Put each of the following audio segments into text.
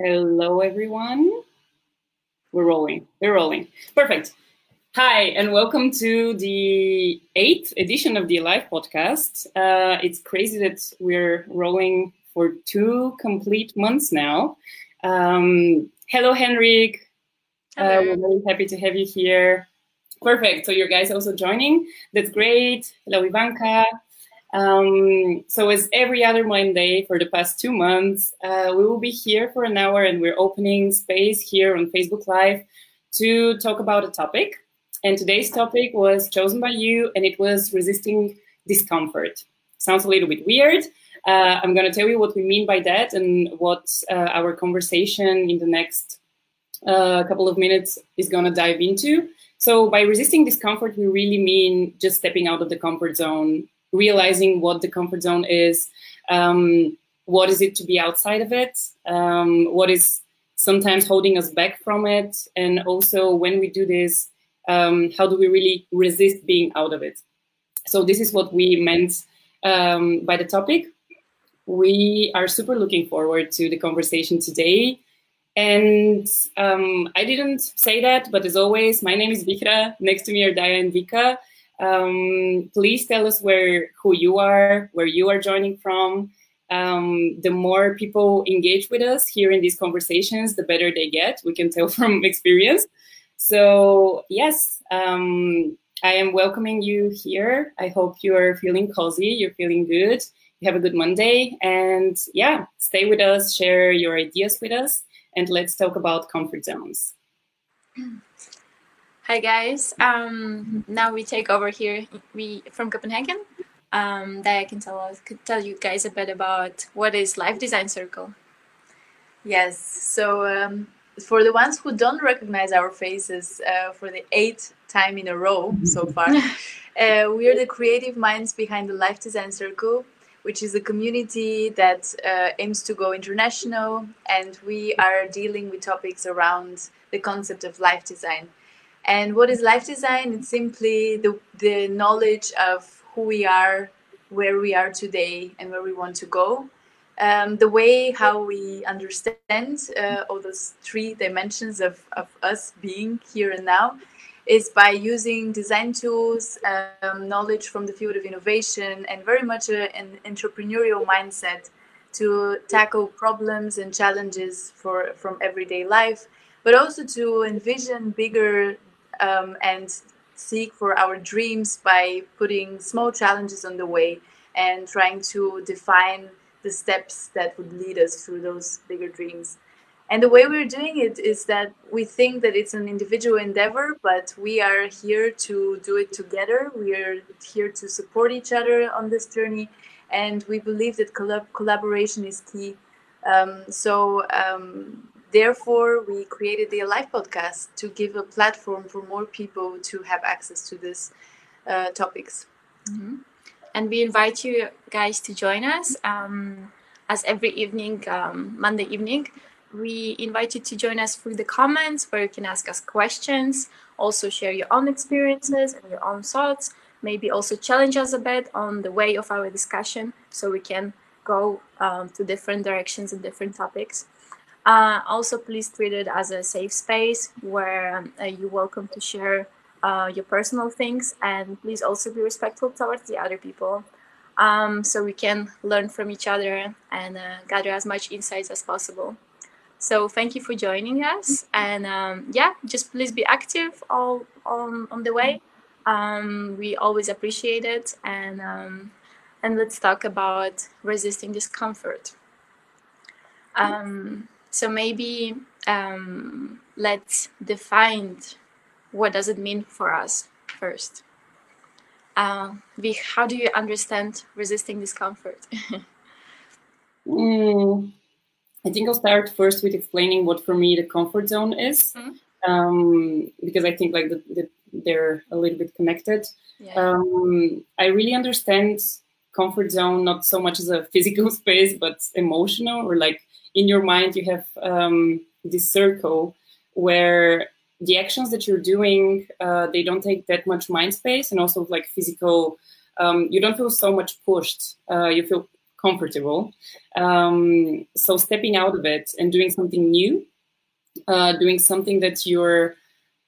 Hello, everyone. We're rolling. We're rolling. Perfect. Hi, and welcome to the eighth edition of the Alive podcast. Uh, it's crazy that we're rolling for two complete months now. Um, hello, Henrik. Uh, we're very happy to have you here. Perfect. So, your guys also joining. That's great. Hello, Ivanka. Um, so as every other Monday for the past two months, uh, we will be here for an hour and we're opening space here on Facebook Live to talk about a topic. And today's topic was chosen by you and it was resisting discomfort. Sounds a little bit weird. Uh, I'm going to tell you what we mean by that and what uh, our conversation in the next uh, couple of minutes is going to dive into. So by resisting discomfort, we really mean just stepping out of the comfort zone realizing what the comfort zone is, um, what is it to be outside of it, um, what is sometimes holding us back from it, and also when we do this, um, how do we really resist being out of it? So this is what we meant um, by the topic. We are super looking forward to the conversation today. And um, I didn't say that, but as always, my name is Vikra. Next to me are Daya and Vika. Um, please tell us where who you are, where you are joining from. Um, the more people engage with us here in these conversations, the better they get. We can tell from experience. So yes, um, I am welcoming you here. I hope you are feeling cozy. You're feeling good. You have a good Monday, and yeah, stay with us. Share your ideas with us, and let's talk about comfort zones. Hi guys. Um, now we take over here. We from Copenhagen. Um, that I can tell us, could tell you guys a bit about what is Life Design Circle. Yes. So um, for the ones who don't recognize our faces uh, for the eighth time in a row so far, uh, we are the creative minds behind the Life Design Circle, which is a community that uh, aims to go international, and we are dealing with topics around the concept of life design and what is life design? It's simply the, the knowledge of who we are, where we are today, and where we want to go. Um, the way how we understand uh, all those three dimensions of, of us being here and now is by using design tools, um, knowledge from the field of innovation, and very much a, an entrepreneurial mindset to tackle problems and challenges for from everyday life, but also to envision bigger um, and seek for our dreams by putting small challenges on the way and trying to define the steps that would lead us through those bigger dreams. And the way we're doing it is that we think that it's an individual endeavor, but we are here to do it together. We are here to support each other on this journey, and we believe that collab- collaboration is key. Um, so um, therefore, we created the Alive podcast to give a platform for more people to have access to these uh, topics. Mm-hmm. And we invite you guys to join us um, as every evening, um, Monday evening. We invite you to join us through the comments where you can ask us questions, also share your own experiences and your own thoughts, maybe also challenge us a bit on the way of our discussion so we can go um, to different directions and different topics. Uh, also, please treat it as a safe space where um, uh, you're welcome to share uh, your personal things, and please also be respectful towards the other people, um, so we can learn from each other and uh, gather as much insights as possible. So thank you for joining us, and um, yeah, just please be active all on on the way. Um, we always appreciate it, and um, and let's talk about resisting discomfort. Um, so maybe um, let's define what does it mean for us first. Uh, how do you understand resisting discomfort? mm, I think I'll start first with explaining what for me the comfort zone is, mm-hmm. um, because I think like the, the, they're a little bit connected. Yeah. Um, I really understand comfort zone not so much as a physical space, but emotional or like in your mind you have um, this circle where the actions that you're doing uh, they don't take that much mind space and also like physical um, you don't feel so much pushed uh, you feel comfortable. Um, so stepping out of it and doing something new, uh, doing something that you're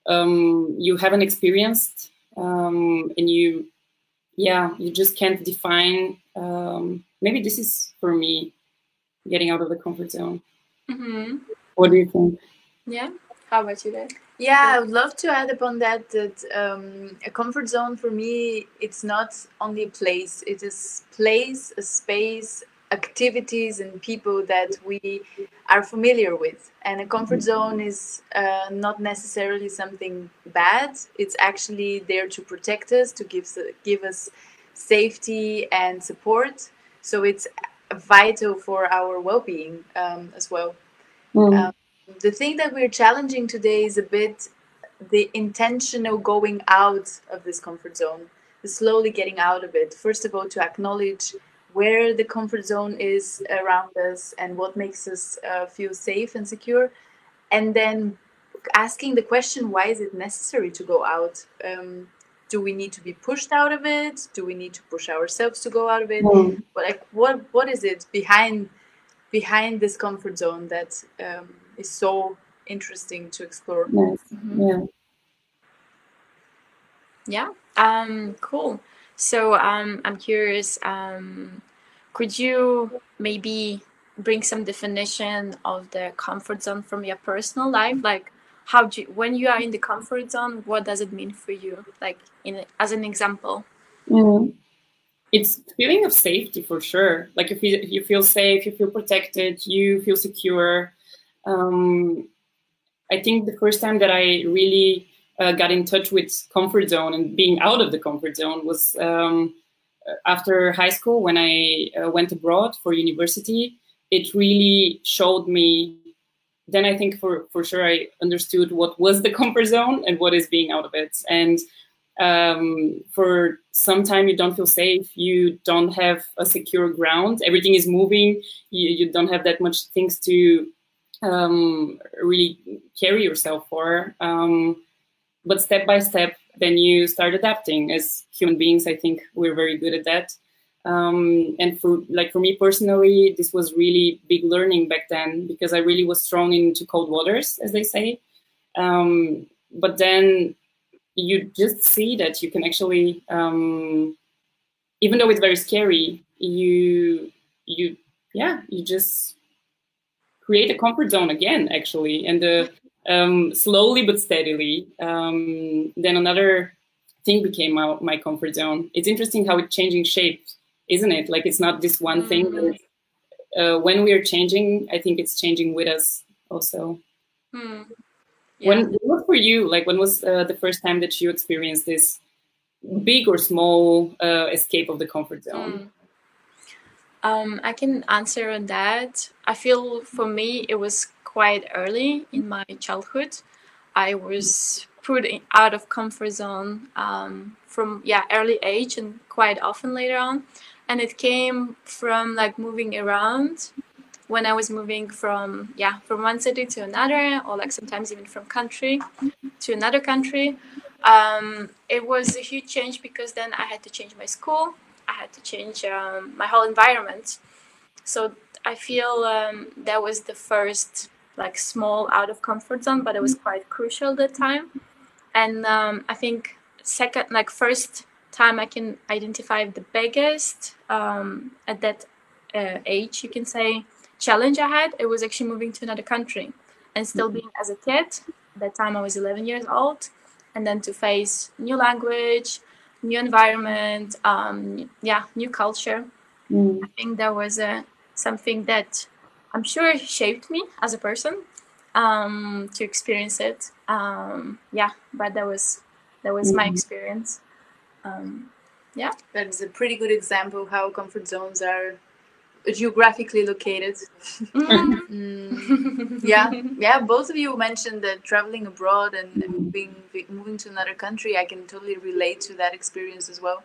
um, you haven't experienced, um, and you, yeah, you just can't define. Um, maybe this is for me, getting out of the comfort zone. Mm-hmm. What do you think? Yeah. How about you, Dad? Yeah, I would love to add upon that that um, a comfort zone for me it's not only a place; it is place, a space, activities, and people that we are familiar with. And a comfort zone is uh, not necessarily something bad. It's actually there to protect us, to give give us safety and support. So it's vital for our well-being um, as well. Mm. Um, the thing that we're challenging today is a bit the intentional going out of this comfort zone, the slowly getting out of it. First of all, to acknowledge where the comfort zone is around us and what makes us uh, feel safe and secure, and then asking the question why is it necessary to go out? Um, do we need to be pushed out of it? Do we need to push ourselves to go out of it? Mm. But like, what what is it behind behind this comfort zone that um, is so interesting to explore. Nice. Mhm. Yeah. Yeah. Um, cool. So um, I'm curious. Um, could you maybe bring some definition of the comfort zone from your personal life? Like, how do you, when you are in the comfort zone, what does it mean for you? Like, in as an example. Mm. It's feeling of safety for sure. Like you you feel safe, you feel protected, you feel secure. Um, I think the first time that I really uh, got in touch with comfort zone and being out of the comfort zone was um, after high school when I uh, went abroad for university. It really showed me. Then I think for for sure I understood what was the comfort zone and what is being out of it. And um, for some time you don't feel safe. You don't have a secure ground. Everything is moving. You, you don't have that much things to um, really carry yourself for. Um, but step by step, then you start adapting. As human beings, I think we're very good at that. Um, and for like for me personally, this was really big learning back then because I really was thrown into cold waters, as they say. Um, but then you just see that you can actually, um, even though it's very scary, you you yeah you just create a comfort zone again actually and uh, um, slowly but steadily um, then another thing became my, my comfort zone it's interesting how it's changing shape isn't it like it's not this one thing Mm. uh, when we are changing i think it's changing with us also Hmm. when what for you like when was uh, the first time that you experienced this big or small uh, escape of the comfort zone Mm. Um, I can answer on that. I feel for me it was quite early in my childhood. I was put in, out of comfort zone um, from yeah early age and quite often later on, and it came from like moving around when I was moving from yeah from one city to another, or like sometimes even from country to another country. Um, it was a huge change because then I had to change my school. I had to change um, my whole environment. So I feel um, that was the first like small out of comfort zone, but it was quite crucial that time. And um, I think second, like first time I can identify the biggest um, at that uh, age, you can say, challenge I had. It was actually moving to another country and still being as a kid. At that time I was 11 years old, and then to face new language, new environment, um, yeah, new culture. Mm. I think that was uh, something that I'm sure shaped me as a person um, to experience it. Um, yeah, but that was that was my Mhm. experience. Um, yeah. That is a pretty good example how comfort zones are geographically located. mm, Mm, yeah, yeah. Both of you mentioned that traveling abroad and, and moving moving to another country. I can totally relate to that experience as well.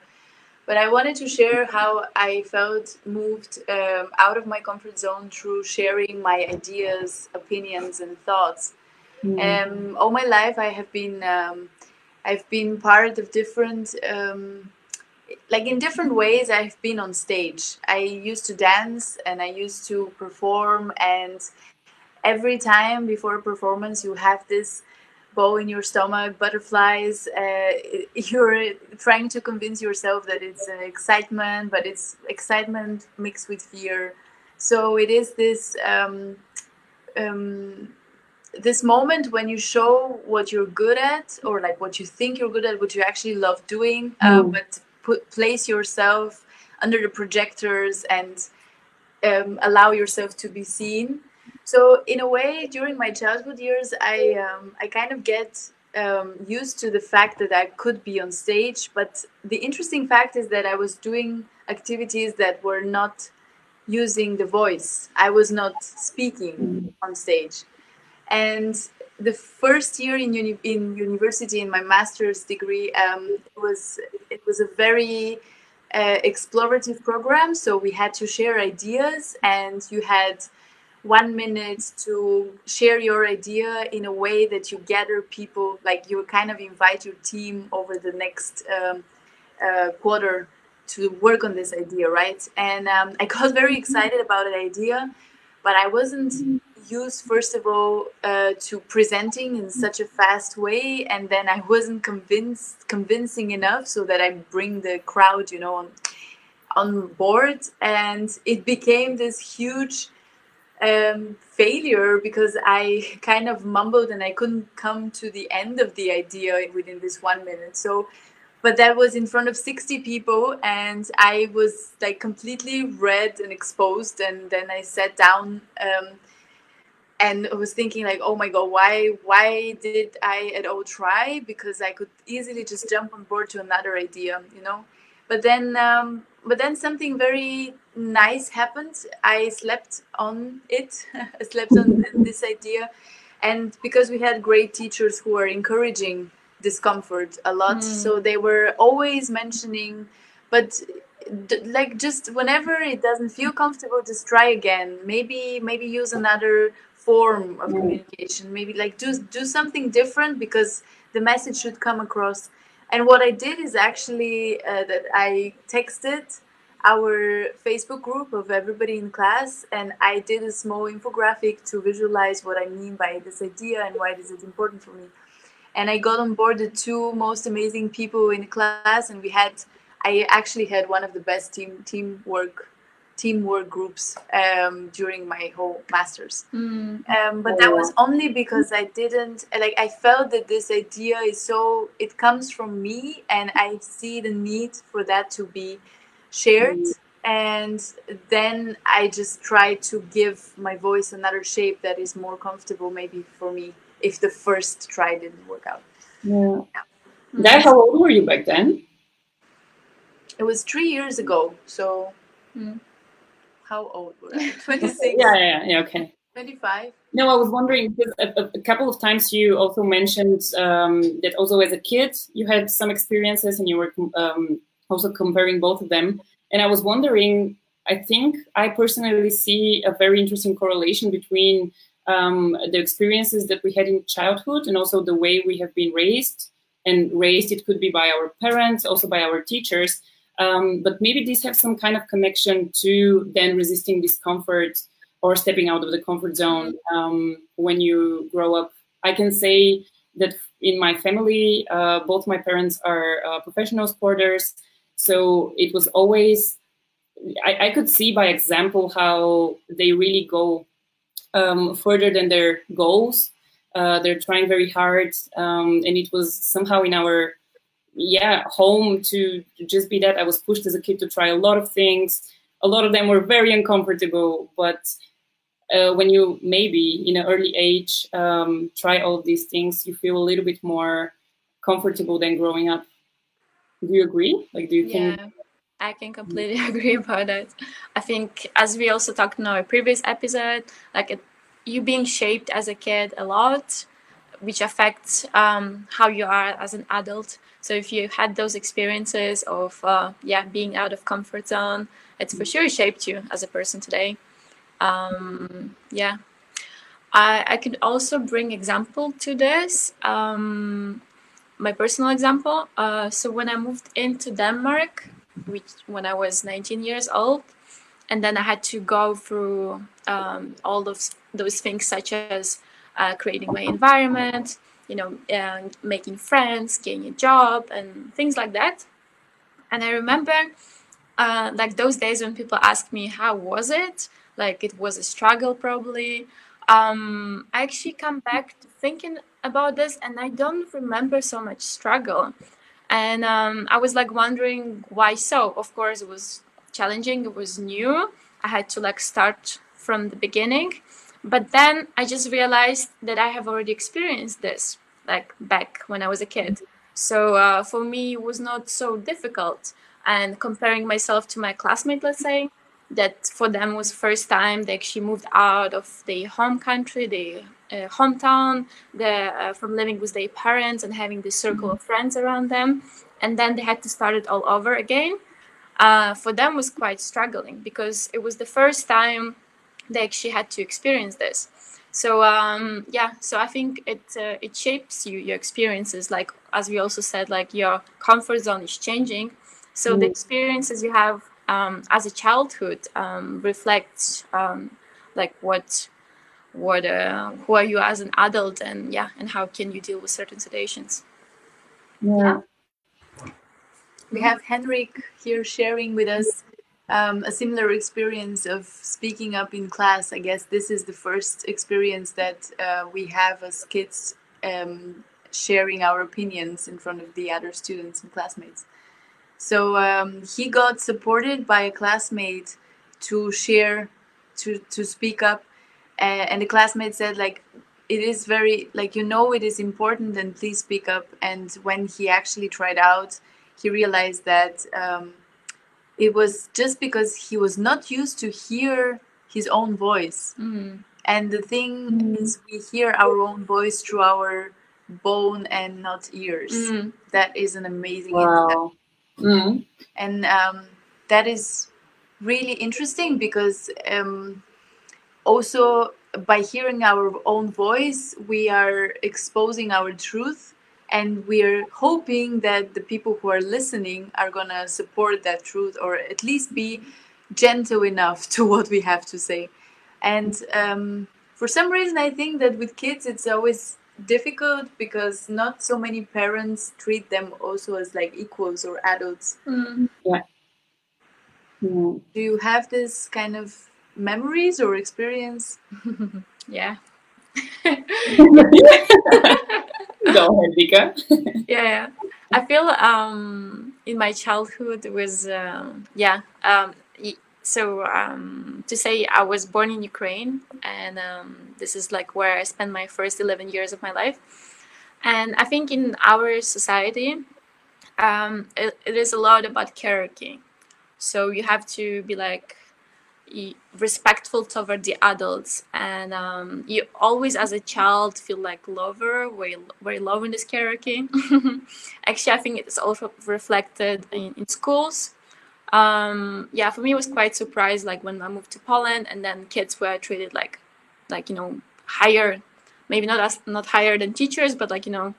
But I wanted to share how I felt moved um, out of my comfort zone through sharing my ideas, opinions, and thoughts. Mm. Um, all my life, I have been um, I've been part of different um, like in different ways i've been on stage. I used to dance and i used to perform and every time before a performance you have this bow in your stomach butterflies uh, you're trying to convince yourself that it's uh, excitement but it's excitement mixed with fear. So it is this um, um, this moment when you show what you're good at or like what you think you're good at what you actually love doing uh, Mm. but put place yourself under the projectors and um, allow yourself to be seen. So in a way during my childhood years i um, i kind of get um, used to the fact that i could be on stage but the interesting fact is that i was doing activities that were not using the voice. I was not speaking on stage and the first year in uni- in university in my master's degree um, it was it was a very uh, explorative program. So we had to share ideas and you had one minute to share your idea in a way that you gather people like you kind of invite your team over the next um, uh, quarter to work on this idea right? And um, i got very excited about the idea but i wasn't used first of all uh, to presenting in such a fast way and then i wasn't convinced convincing enough so that i bring the crowd you know on on board and it became this huge um, failure because I kind of mumbled and I couldn't come to the end of the idea within this one minute. So, but that was in front of 60 people and I was like completely red and exposed. And then I sat down um, and I was thinking like, oh my God, why, why did I at all try? Because I could easily just jump on board to another idea, you know? But then, um, but then something very nice happened. I slept on it. I slept on this idea, and because we had great teachers who were encouraging discomfort a lot, Mm. so they were always mentioning, but like just whenever it doesn't feel comfortable, just try again. Maybe maybe use another form of Mm. communication. Maybe like do do something different because the message should come across. And what I did is actually uh, that I texted our Facebook group of everybody in class, and I did a small infographic to visualize what I mean by this idea and why this is important for me. And I got on board the two most amazing people in the class, and we had, I actually had one of the best team teamwork teamwork groups um, during my whole masters. Mm. Um, but that was only because I didn't like I felt that this idea is so it comes from me and I see the need for that to be shared and then I just try to give my voice another shape that is more comfortable maybe for me if the first try didn't work out. Yeah. Dad, how old were you back then? It was three years ago, so Mm. How old were I? 26, Yeah, yeah, yeah. Okay. 25? No, I was wondering because a, a- a couple of times you also mentioned um, that also as a kid you had some experiences and you were um, also comparing both of them. And I was wondering, I think I personally see a very interesting correlation between um, the experiences that we had in childhood and also the way we have been raised. And raised, it could be by our parents, also by our teachers. Um, but maybe these have some kind of connection to then resisting discomfort or stepping out of the comfort zone um, when you grow up. I can say that in my family, uh, both my parents are uh, professional sporters, so it was always. I, I could see by example how they really go um, further than their goals. Uh, they're trying very hard, um, and it was somehow in our yeah home to, to just be that. I was pushed as a kid to try a lot of things. A lot of them were very uncomfortable, but uh, when you maybe in an early age um, try all these things, you feel a little bit more comfortable than growing up. Do you agree? Like, do you think? Yeah, I can completely agree about that. I think, as we also talked in our previous episode, like it, you being shaped as a kid a lot, which affects um, how you are as an adult. So if you had those experiences of uh, yeah being out of comfort zone, it's for sure shaped you as a person today. Um, yeah, I I could also bring example to this. Um, my personal example. Uh, so when I moved into Denmark, which when I was 19 years old, and then I had to go through um, all of those things such as uh, creating my environment, you know, and making friends, getting a job, and things like that. And I remember, uh, like those days when people ask me how was it, like it was a struggle probably. Um, I actually come back to thinking about this, and I don't remember so much struggle. And um, I was like wondering why so. Of course, it was challenging. It was new. I had to like start from the beginning but then i just realized that i have already experienced this like back when i was a kid. So uh, for me it was not so difficult. And comparing myself to my classmate let's say that for them was first time they actually moved out of their home country their uh, hometown the, uh, from living with their parents and having this circle of friends around them. And then they had to start it all over again. Uh, for them was quite struggling because it was the first time they actually had to experience this. So um, yeah so i think it uh, it shapes you your experiences. Like as we also said like your comfort zone is changing. So mm. the experiences you have um, as a childhood um, reflects um, like what what uh, who are you as an adult and yeah and how can you deal with certain situations. Yeah. We have Henrik here sharing with us um, a similar experience of speaking up in class. I guess this is the first experience that uh, we have as kids um, sharing our opinions in front of the other students and classmates. So um, he got supported by a classmate to share, to, to speak up. Uh, and the classmate said, like, it is very, like, you know, it is important and please speak up. And when he actually tried out, he realized that um, it was just because he was not used to hear his own voice. Mm. And the thing mm. is, we hear our own voice through our bone and not ears. Mm. That is an amazing wow. Mm. And um, that is really interesting because um, also by hearing our own voice, we are exposing our truth and we're hoping that the people who are listening are going to support that truth or at least be gentle enough to what we have to say. And um, for some reason i think that with kids it's always difficult because not so many parents treat them also as like equals or adults. Mm. yeah. Mm. do you have this kind of memories or experience? Yeah Go ahead, Vika. yeah, yeah. I feel um, in my childhood was uh, yeah. Um, so um, to say I was born in Ukraine, and um, this is like where I spent my first eleven years of my life. And I think in our society, um, it, it is a lot about hierarchy. So you have to be like respectful toward the adults. And um, you always as a child feel like lover very low in this hierarchy. Actually i think it's also reflected in, in schools. Um, yeah for me it was quite surprised like when i moved to poland and then kids were treated like like you know higher maybe not as not higher than teachers but like you know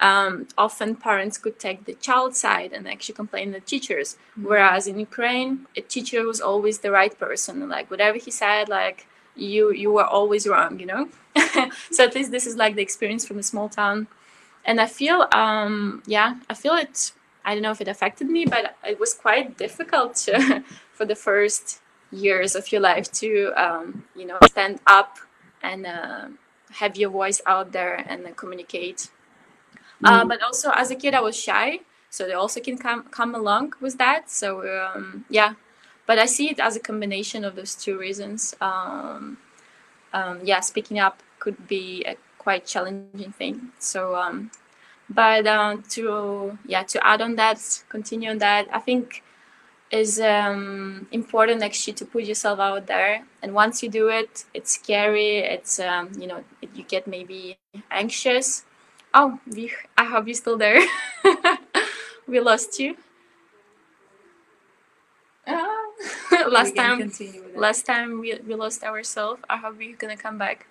um, often parents could take the child side and actually complain the teachers. Mm-hmm. whereas in ukraine a teacher was always the right person like whatever he said like you you were always wrong you know? So at least this is like the experience from a small town. And i feel um yeah i feel it i don't know if it affected me but it was quite difficult to, for the first years of your life to um, you know stand up and uh, have your voice out there and uh, communicate uh, mm. but also as a kid, I was shy, so they also can come come along with that. So um, yeah, but I see it as a combination of those two reasons. Um, um, yeah, speaking up could be a quite challenging thing. So, um, but uh, to yeah to add on that, continue on that, I think is um, important actually to put yourself out there. And once you do it, it's scary. It's um, you know you get maybe anxious Oh, we, I hope you're still there. we lost you. Uh, last time, last time we, we lost ourselves. I hope you're gonna come back.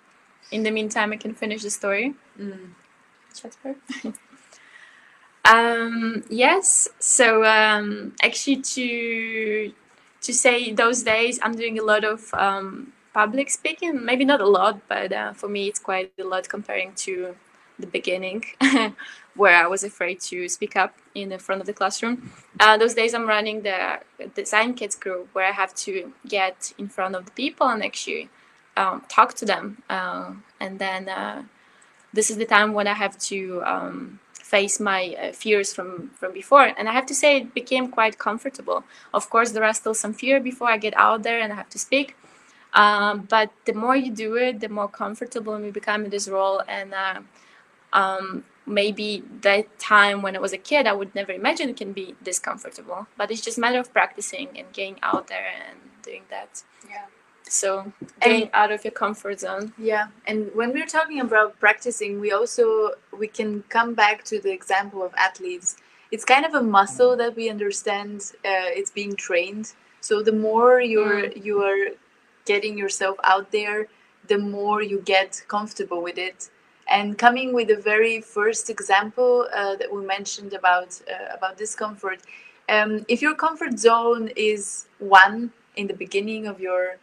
In the meantime, I can finish the story. Mm. Jasper. Um, yes. So um, actually, to to say those days, I'm doing a lot of um, public speaking. Maybe not a lot, but uh, for me, it's quite a lot comparing to the beginning, where I was afraid to speak up in the front of the classroom. Uh, those days, I'm running the design kids group, where I have to get in front of the people and actually um, talk to them, uh, and then uh, this is the time when I have to um, face my uh, fears from from before. And i have to say it became quite comfortable. Of course there are still some fear before i get out there and i have to speak. Um, but the more you do it the more comfortable you become in this role. And uh, um, maybe that time when i was a kid i would never imagine it can be this comfortable but it's just a matter of practicing and getting out there and doing that. Yeah. So getting and, out of your comfort zone. Yeah and when we're talking about practicing we also we can come back to the example of athletes. It's kind of a muscle that we understand uh, it's being trained. So the more you're mm. you are getting yourself out there the more you get comfortable with it and coming with the very first example uh, that we mentioned about uh, about discomfort um, if your comfort zone is one in the beginning of your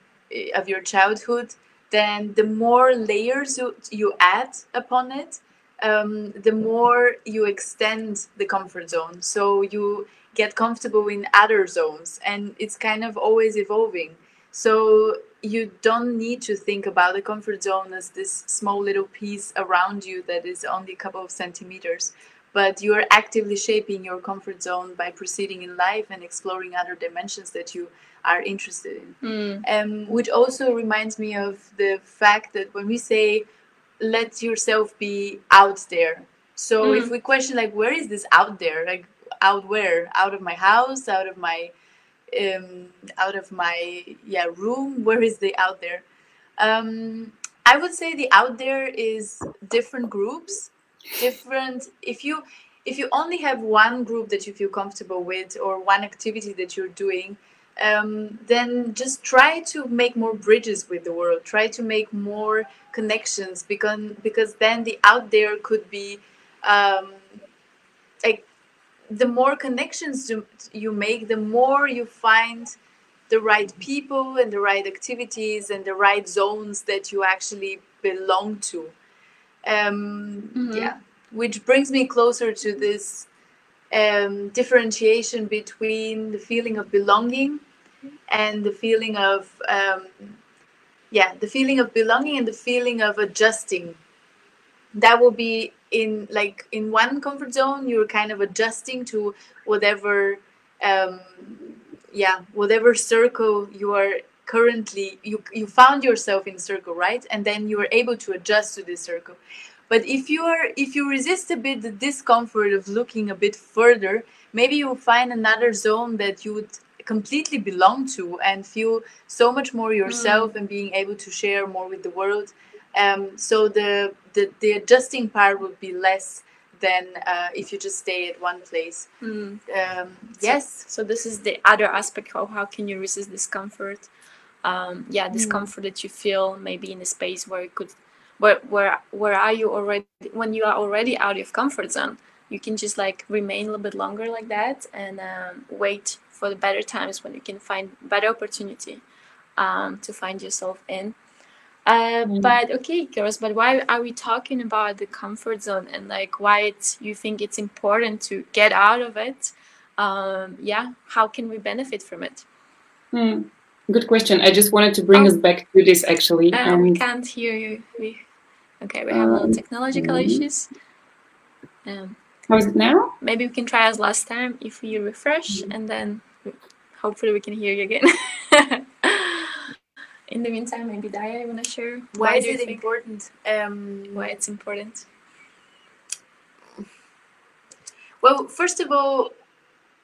of your childhood, then the more layers you, you add upon it, um, the more you extend the comfort zone. So you get comfortable in other zones, and it's kind of always evolving. So you don't need to think about the comfort zone as this small little piece around you that is only a couple of centimeters, but you are actively shaping your comfort zone by proceeding in life and exploring other dimensions that you are interested in. Mm. Um, which also reminds me of the fact that when we say let yourself be out there. So mm. if we question like where is this out there? Like out where? Out of my house, out of my um, out of my yeah room. Where is the out there? Um, I would say the out there is different groups, different. If you if you only have one group that you feel comfortable with or one activity that you're doing, um, then just try to make more bridges with the world. Try to make more connections because because then the out there could be um, the more connections you, you make, the more you find the right people and the right activities and the right zones that you actually belong to. Um, mm-hmm. Yeah, which brings me closer to this um, differentiation between the feeling of belonging and the feeling of um, yeah the feeling of belonging and the feeling of adjusting that will be in like in one comfort zone you're kind of adjusting to whatever um, yeah whatever circle you are currently you you found yourself in circle right? And then you are able to adjust to this circle. But if you are if you resist a bit the discomfort of looking a bit further maybe you'll find another zone that you would completely belong to and feel so much more yourself mm. and being able to share more with the world. Um, so the, the the adjusting part would be less than uh, if you just stay at one place mm. um, yes so, so, this is the other aspect of how can you resist discomfort um, yeah mm. discomfort mm. that you feel maybe in a space where you could where where where are you already when you are already out of comfort zone you can just like remain a little bit longer like that and um, wait for the better times when you can find better opportunity um, to find yourself in. Uh, mm. But okay, girls, but why are we talking about the comfort zone and like why it's you think it's important to get out of it? Um, yeah, how can we benefit from it? Mm. Good question. I just wanted to bring oh. us back to this actually. Uh, um, we can't hear you. We, okay, we have a little um, technological mm. issues. Um, how is it now? Maybe we can try as last time if we refresh mm-hmm. and then hopefully we can hear you again. In the meantime, maybe Daya, you want to share why, why is it important? Um, why it's important? Well, first of all,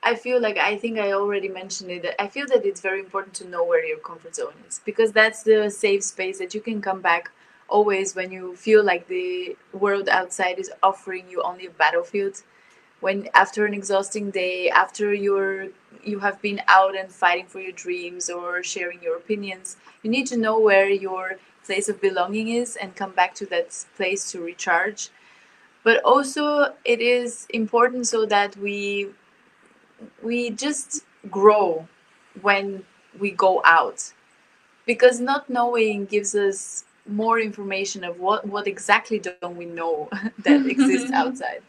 I feel like I think I already mentioned it. I feel that it's very important to know where your comfort zone is because that's the safe space that you can come back always when you feel like the world outside is offering you only a battlefield when after an exhausting day after you're you have been out and fighting for your dreams or sharing your opinions you need to know where your place of belonging is and come back to that place to recharge. But also it is important so that we we just grow when we go out. Because not knowing gives us more information of what what exactly don't we know that exists outside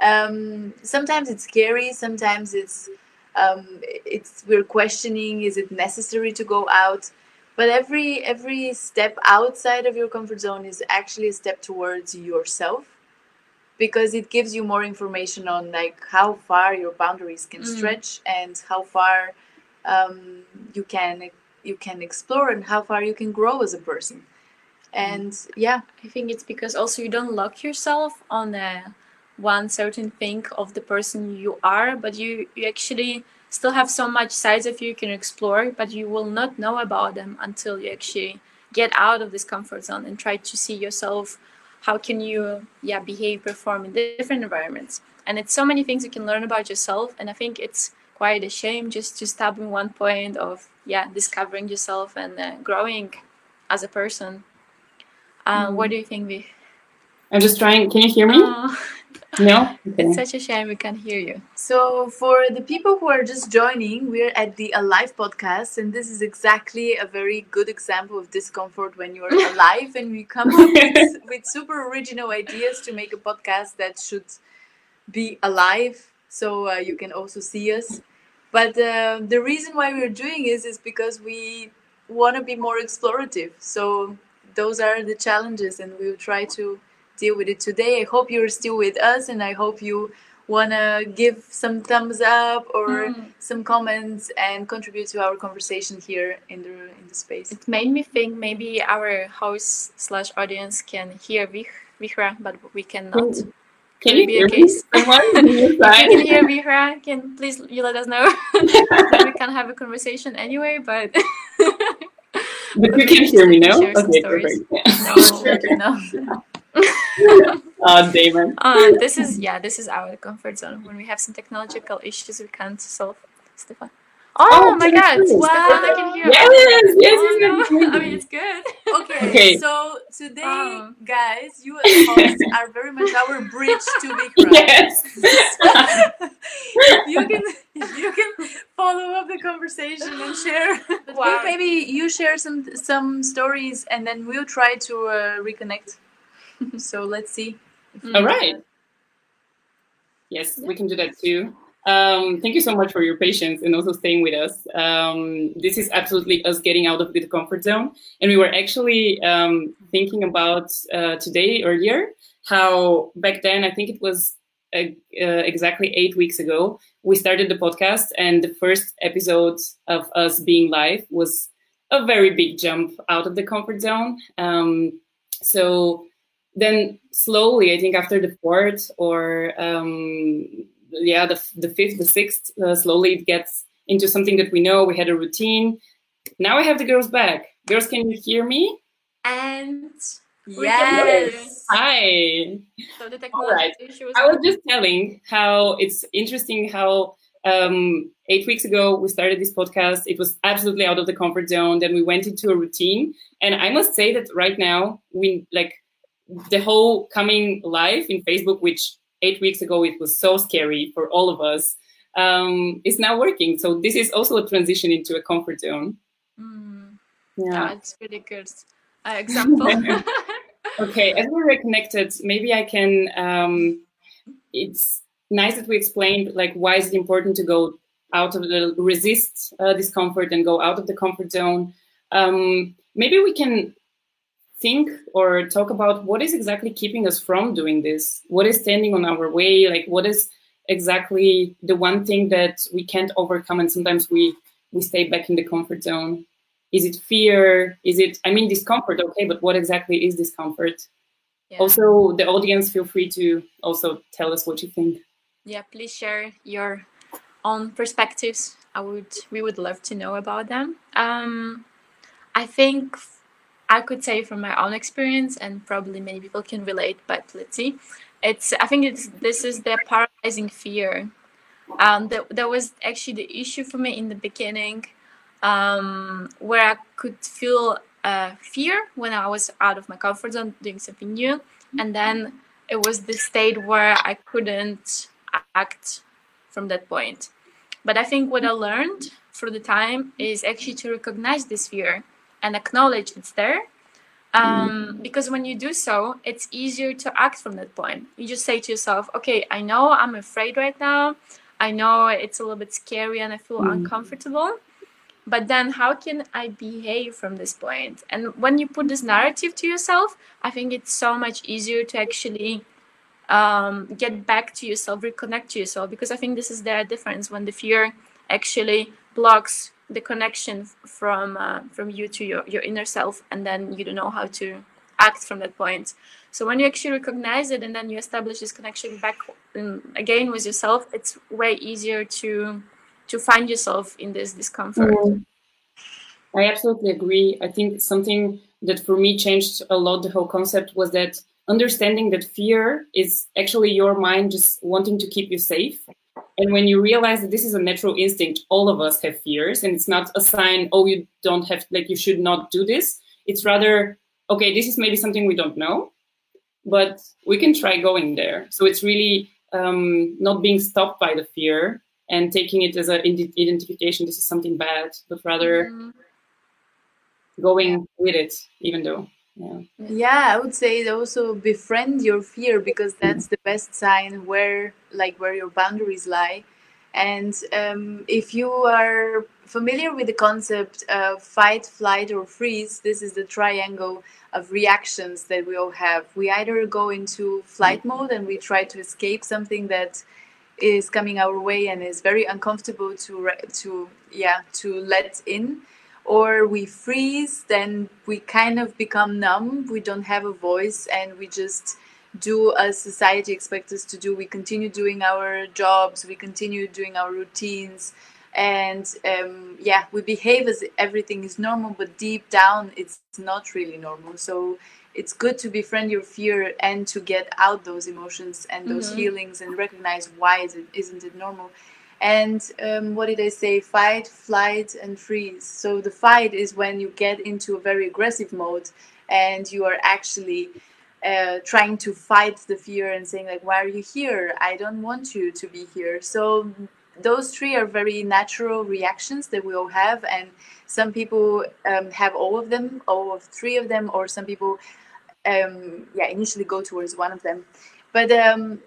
um, sometimes it's scary sometimes it's um, it's we're questioning is it necessary to go out? But every every step outside of your comfort zone is actually a step towards yourself because it gives you more information on like how far your boundaries can Mm. stretch and how far um, you can you can explore and how far you can grow as a person. And yeah. I think it's because also you don't lock yourself on a one certain thing of the person you are, but you, you actually still have so much sides of you you can explore, but you will not know about them until you actually get out of this comfort zone and try to see yourself how can you yeah behave perform in different environments and it's so many things you can learn about yourself and i think it's quite a shame just to stop in one point of yeah discovering yourself and uh, growing as a person uh, what do you think vi I'm just trying. Can you hear me? Oh, No. it's such a shame we can't hear you So, for the people who are just joining, we're at the Alive podcast, and this is exactly a very good example of discomfort when you're alive and we come up with, with super original ideas to make a podcast that should be alive so uh, you can also see us. But uh, the reason why we're doing this is because we want to be more explorative. So, those are the challenges, and we'll try to deal with it today. I hope you're still with us, and I hope you wanna give some thumbs up or Mm. some comments and contribute to our conversation here in the in the space. it made me think maybe our host slash audience can hear Vih- Vihra but we cannot Can Could you be hear a case. Someone on you can hear Vihra, can please you let us know. Then we can have a conversation anyway, but But you can hear me now? Okay, perfect. Yeah. no, Okay, no. Oh, Damon. uh, this is yeah, this is our comfort zone. When we have some technological issues we can't solve. Stefan. Oh, Oh, my god! Wow, hear I can hear. Yes, Oh, yes, oh, yes, no. I mean, it's good. Okay, Okay. so today, Oh. guys, you as hosts are very much our bridge to Vikram. Yes. you can you can follow up the conversation and share. But Wow. maybe you share some some stories and then we'll try to uh, reconnect. So let's see. All right. Yes, we can do that too. Um, thank you so much for your patience and also staying with us. Um, this is absolutely us getting out of the comfort zone. And we were actually um, thinking about uh, today earlier how back then, I think it was uh, uh, exactly eight weeks ago, we started the podcast, and the first episode of us being live was a very big jump out of the comfort zone. Um, so then slowly, I think after the fourth or um, yeah, the, the fifth, the sixth, uh, slowly it gets into something that we know. We had a routine. Now I have the girls back. Girls, can you hear me? And Yes. Hi. so the All right. technology issue was I was just telling how it's interesting how um, eight weeks ago we started this podcast. It was absolutely out of the comfort zone. Then we went into a routine, and I must say that right now we like the whole coming live in Facebook, which eight weeks ago it was so scary for all of us, um, is now working. So this is also a transition into a comfort zone. Mm, Yeah. yeah, it's really good uh, example. Okay, as we're reconnected, maybe I can. Um, it's nice that we explained like why is it important to go out of the resist uh, discomfort and go out of the comfort zone. Um, maybe we can think or talk about what is exactly keeping us from doing this. What is standing on our way? Like what is exactly the one thing that we can't overcome, and sometimes we we stay back in the comfort zone. Is it fear? Is it, I mean, discomfort, okay, but what exactly is discomfort? yeah. Also, the audience, feel free to also tell us what you think. yeah, please share your own perspectives. I would we would love to know about them. Um, I think I could say from my own experience, and probably many people can relate. But let's see. It's I think it's this is the paralyzing fear. Um, that that was actually the issue for me in the beginning, um, where I could feel uh, fear when I was out of my comfort zone doing something new, and then it was the state where I couldn't act from that point. But I think what I learned through the time is actually to recognize this fear and acknowledge it's there. Um, because when you do so, it's easier to act from that point. You just say to yourself, okay, I know I'm afraid right now. I know it's a little bit scary and I feel Mm. uncomfortable. But then, how can I behave from this point? And when you put this narrative to yourself, I think it's so much easier to actually um, get back to yourself, reconnect to yourself. Because I think this is the difference when the fear actually blocks the connection from uh, from you to your, your inner self, and then you don't know how to act from that point. So when you actually recognize it and then you establish this connection back um, again with yourself, it's way easier to to find yourself in this discomfort. Mm. I absolutely agree. I think something that for me changed a lot the whole concept was that understanding that fear is actually your mind just wanting to keep you safe. And when you realize that this is a natural instinct, all of us have fears, and it's not a sign, oh, you don't have, like, you should not do this. It's rather, okay, this is maybe something we don't know, but we can try going there. So it's really um, not being stopped by the fear and taking it as an identification, this is something bad, but rather Mhm. going with it, even though, yeah. Yeah, I would say also befriend your fear because that's the best sign where like where your boundaries lie. And um, if you are familiar with the concept of fight, flight, or freeze, this is the triangle of reactions that we all have. We either go into flight mode and we try to escape something that is coming our way and is very uncomfortable to to yeah to let in or we freeze then we kind of become numb. We don't have a voice and we just do as society expects us to do. We continue doing our jobs we continue doing our routines and um, yeah we behave as everything is normal but deep down it's not really normal. So it's good to befriend your fear and to get out those emotions and those Mhm. feelings and recognize why is it, isn't it normal and um, what did I say? Fight, flight, and freeze. So the fight is when you get into a very aggressive mode and you are actually uh, trying to fight the fear and saying like, "Why are you here? I don't want you to be here." So those three are very natural reactions that we all have, and some people um, have all of them, all of three of them, or some people, um, yeah, initially go towards one of them. But um,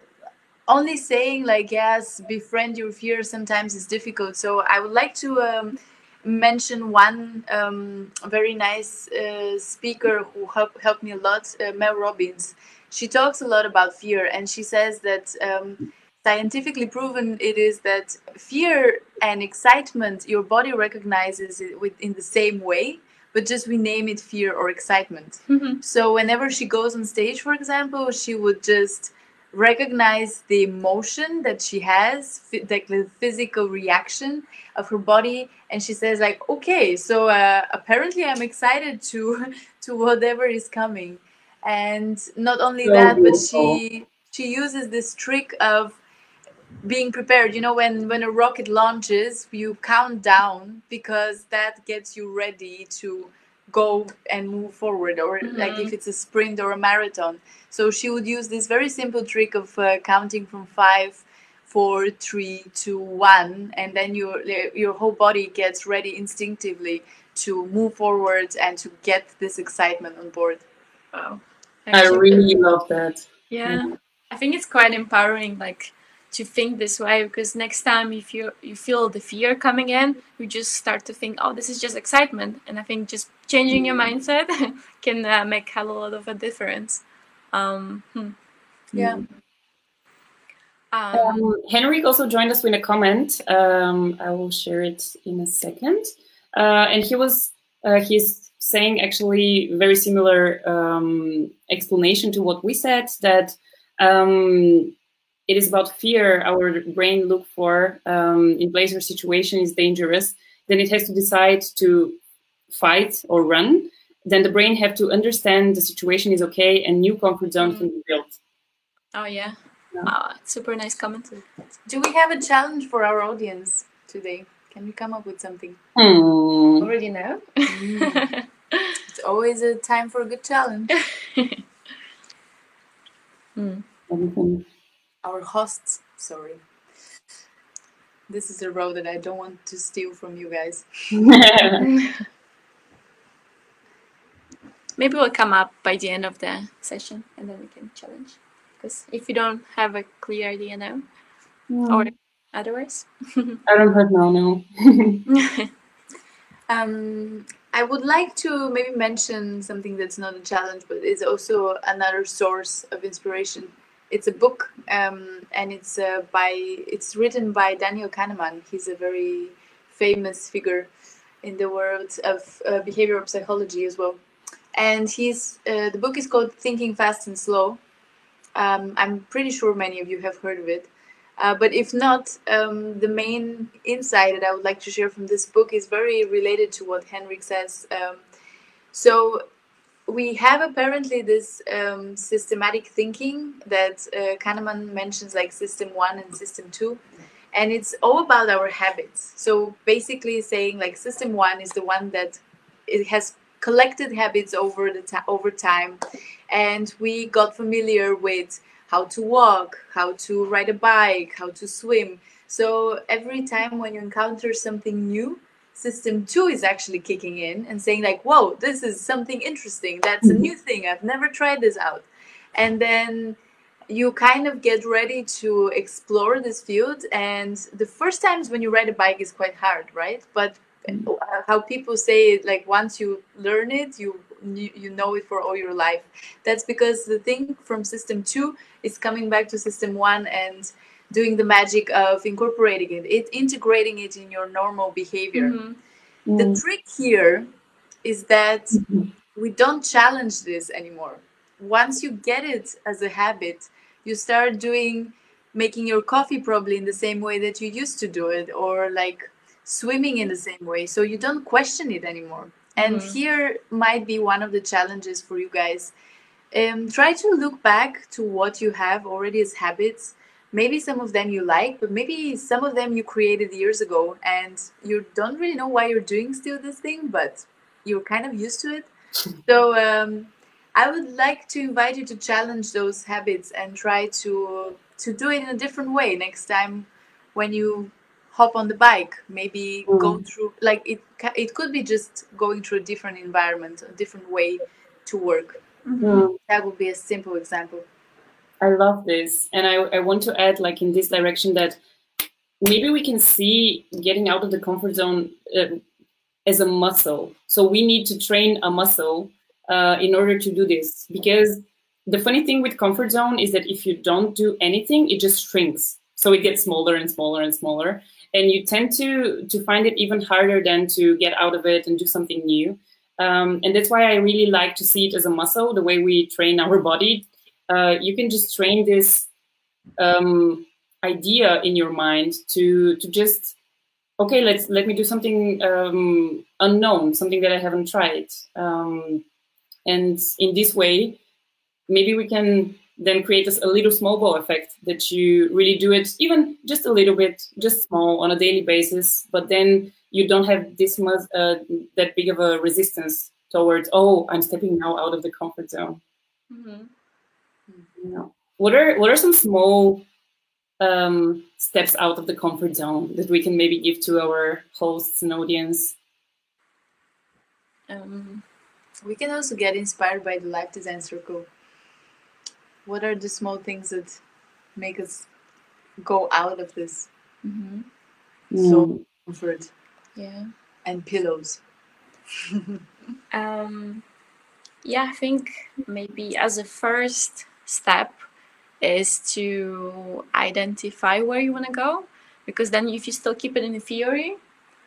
only saying like yes befriend your fear sometimes is difficult. So i would like to um, mention one um, very nice uh, speaker who help, helped me a lot uh, mel robbins. She talks a lot about fear and she says that um, scientifically proven it is that fear and excitement your body recognizes it with, in the same way but just we name it fear or excitement. Mhm. so whenever she goes on stage for example she would just recognize the emotion that she has like the physical reaction of her body and she says like okay so uh, apparently i'm excited to to whatever is coming. And not only So that but she she uses this trick of being prepared. You know when when a rocket launches you count down because that gets you ready to go and move forward or like Mhm. if it's a sprint or a marathon so she would use this very simple trick of uh, counting from five four three two one and then your your whole body gets ready instinctively to move forward and to get this excitement on board Wow. I Actually, really love that. yeah. I think it's quite empowering, like to think this way, because next time if you you feel the fear coming in, you just start to think, oh, this is just excitement, and I think just changing your mindset can uh, make a lot of a difference. Um, hmm. yeah um, Um, Henrik also joined us with a comment. Um, I will share it in a second. Uh, and he was uh, he's saying actually very similar um, explanation to what we said that um, it is about fear. Our brain look for um, in place where situation is dangerous, then it has to decide to fight or run. Then the brain have to understand the situation is okay and new comfort zone can be built. oh yeah. Yeah. Wow, super nice comment. do we have a challenge for our audience today can we come up with something Hmm. Already know. it's always a time for a good challenge Hmm. Our hosts, sorry. This is a row that I don't want to steal from you guys. Maybe we'll come up by the end of the session and then we can challenge. Because if you don't have a clear idea now, or otherwise. I don't have now, no. Um, I would like to maybe mention something that's not a challenge, but is also another source of inspiration. It's a book, um, and it's uh, by it's written by Daniel Kahneman. He's a very famous figure in the world of uh, behavioral psychology as well. And he's uh, the book is called Thinking Fast and Slow. Um, I'm pretty sure many of you have heard of it. Uh, but if not, um, the main insight that I would like to share from this book is very related to what Henrik says. Um, so, we have apparently this um, systematic thinking that uh, Kahneman mentions, like system one and system two, and it's all about our habits. So, basically, saying like system one is the one that it has collected habits over the ta- over time, and we got familiar with how to walk, how to ride a bike, how to swim. So every time when you encounter something new, system two is actually kicking in and saying like, "Whoa, this is something interesting. That's a mm-hmm. new thing. I've never tried this out." And then you kind of get ready to explore this field and the first times when you ride a bike is quite hard right but mm-hmm. uh, how people say it like once you learn it you you know it for all your life that's because the thing from system 2 is coming back to system 1 and doing the magic of incorporating it it integrating it in your normal behavior. Mhm. the trick here is that we don't challenge this anymore. Once you get it as a habit you start doing making your coffee probably in the same way that you used to do it or like swimming in the same way so you don't question it anymore. And Mhm. here might be one of the challenges for you guys. Um, try to look back to what you have already as habits maybe some of them you like but maybe some of them you created years ago and you don't really know why you're doing still this thing but you're kind of used to it. So um, i would like to invite you to challenge those habits and try to to do it in a different way next time when you hop on the bike. Maybe go through like it it could be just going through a different environment a different way to work. Mm. that would be a simple example I love this. And I, I want to add, like, in this direction, that maybe we can see getting out of the comfort zone uh, as a muscle. So we need to train a muscle uh, in order to do this. Because the funny thing with comfort zone is that if you don't do anything, it just shrinks. So it gets smaller and smaller and smaller. And you tend to, to find it even harder than to get out of it and do something new. Um, and that's why I really like to see it as a muscle, the way we train our body uh, you can just train this um, idea in your mind to to just okay let's let me do something um, unknown something that i haven't tried um, and in this way maybe we can then create a little snowball effect that you really do it even just a little bit just small on a daily basis but then you don't have this much uh, that big of a resistance towards oh i'm stepping now out of the comfort zone Mhm. Yeah. What are what are some small um, steps out of the comfort zone that we can maybe give to our hosts and audience? Um, we can also get inspired by the life design circle what are the small things that make us go out of this mhm. so comfort Yeah. and pillows Um, yeah, I think maybe as a first step is to identify where you want to go, because then if you still keep it in theory,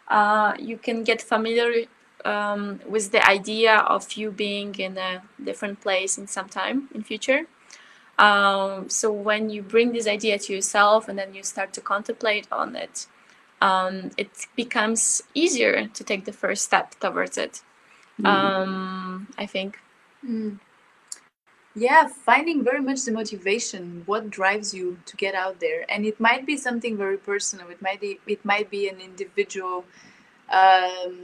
uh, you can get familiar um, with the idea of you being in a different place in some time in future. Um, so when you bring this idea to yourself and then you start to contemplate on it, um, it becomes easier to take the first step towards it. Um, I think. Mm. Yeah, finding very much the motivation, what drives you to get out there, and it might be something very personal. It might be it might be an individual um,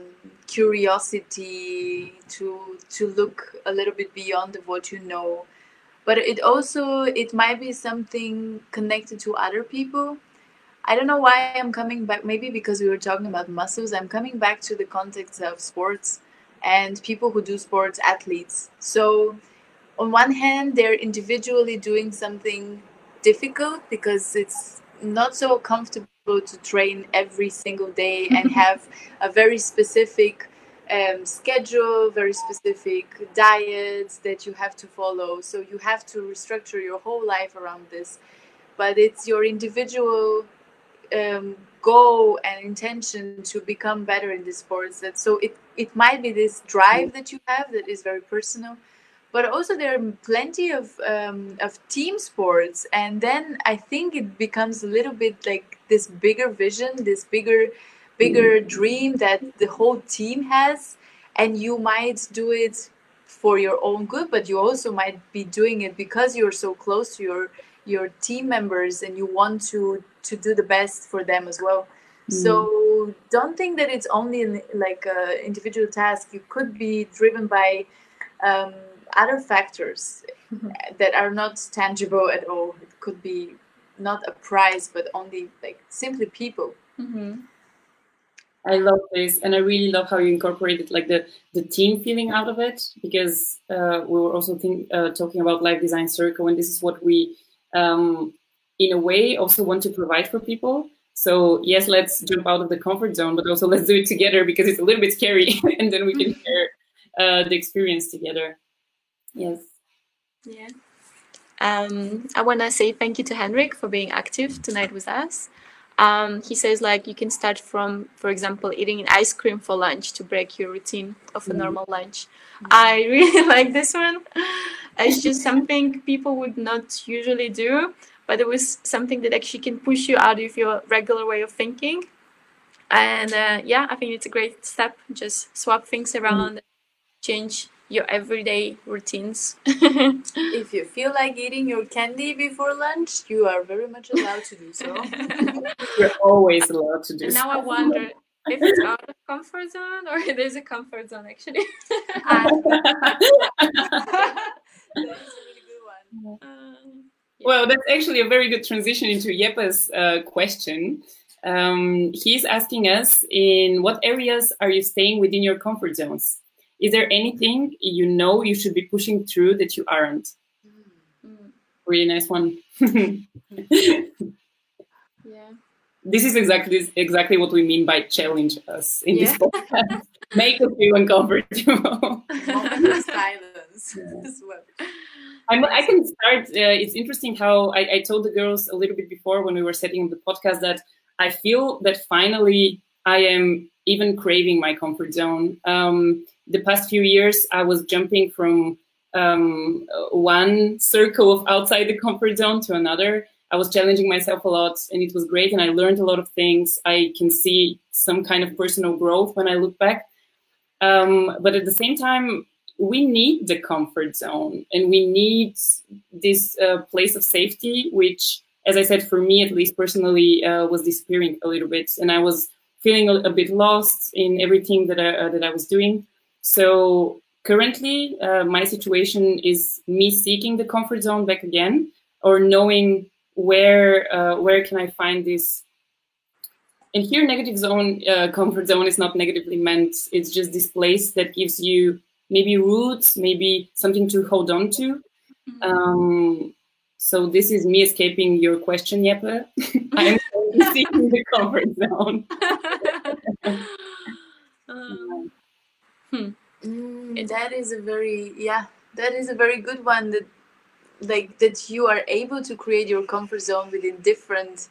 curiosity to to look a little bit beyond of what you know. but it also it might be something connected to other people i don't know why i'm coming back maybe because we were talking about muscles i'm coming back to the context of sports and people who do sports athletes so on one hand they're individually doing something difficult because it's not so comfortable to train every single day and have a very specific um, schedule, very specific diets that you have to follow. So you have to restructure your whole life around this. But it's your individual um, goal and intention to become better in this sports. That so it it might be this drive that you have that is very personal, but also there are plenty of um, of team sports, and then I think it becomes a little bit like this bigger vision, this bigger bigger dream that the whole team has. And you might do it for your own good but you also might be doing it because you're so close to your your team members and you want to to do the best for them as well. Mm. so don't think that it's only like a individual task. You could be driven by um, other factors mm-hmm. that are not tangible at all it could be not a prize but only like simply people mm-hmm. I love this, and I really love how you incorporated like the the team feeling out of it because uh, we were also think, uh, talking about life design circle, and this is what we, um, in a way, also want to provide for people. So yes, let's jump out of the comfort zone, but also let's do it together because it's a little bit scary, and then we can share uh, the experience together. Yes. Yeah. Um, I want to say thank you to Henrik for being active tonight with us. Um, he says like you can start from, for example, eating an ice cream for lunch to break your routine of a mm-hmm. normal lunch. Mm-hmm. I really like this one. It's just something people would not usually do, but it was something that actually can push you out of your regular way of thinking. And uh, yeah, I think it's a great step. Just swap things mm-hmm. around, mm-hmm. change your everyday routines. if you feel like eating your candy before lunch, you are very much allowed to do so. You're always allowed to do and so. Now I wonder if it's out of comfort zone or there's a comfort zone actually. Um, well, that's actually a very good transition into Jeppe's uh, question. Um, he's asking us in what areas are you staying within your comfort zones? Is there anything you know you should be pushing through that you aren't? Mm. Really nice one. yeah. This is exactly exactly what we mean by challenge us in yeah. this podcast. Make us feel uncomfortable. silence I'm, i can start. Uh, it's interesting how I, I told the girls a little bit before when we were setting up the podcast that I feel that finally I am even craving my comfort zone. Um, the past few years, I was jumping from um, one circle of outside the comfort zone to another. I was challenging myself a lot, and it was great. And I learned a lot of things. I can see some kind of personal growth when I look back. Um, but at the same time, we need the comfort zone, and we need this uh, place of safety, which, as I said, for me at least personally, uh, was disappearing a little bit, and I was feeling a, a bit lost in everything that I, uh, that I was doing. So currently, uh, my situation is me seeking the comfort zone back again, or knowing where uh, where can I find this. And here, negative zone, uh, comfort zone is not negatively meant. It's just this place that gives you maybe roots, maybe something to hold on to. Mm-hmm. Um, so this is me escaping your question, Jeppe. I'm seeking the comfort zone. um, Hmm. Mm, that is a very yeah. That is a very good one. That like that you are able to create your comfort zone within different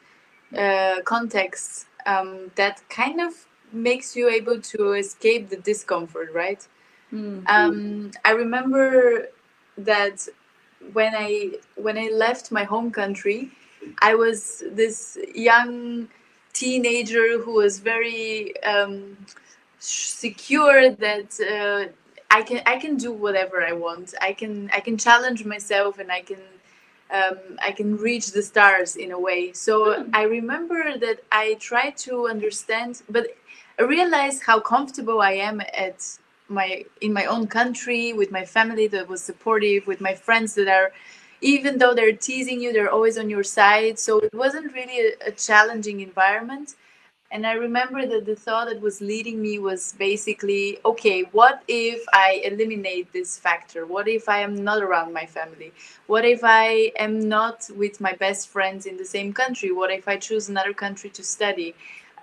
uh, contexts. Um, that kind of makes you able to escape the discomfort, right? Mm. Um, I remember that when I when I left my home country, I was this young teenager who was very um, secure that uh, I can I can do whatever I want. I can I can challenge myself and I can um, I can reach the stars in a way. So mm. I remember that I tried to understand, but I realized how comfortable I am at my in my own country with my family that was supportive, with my friends that are even though they're teasing you, they're always on your side. So it wasn't really a, a challenging environment. And I remember that the thought that was leading me was basically okay, what if I eliminate this factor? What if I am not around my family? What if I am not with my best friends in the same country? What if I choose another country to study?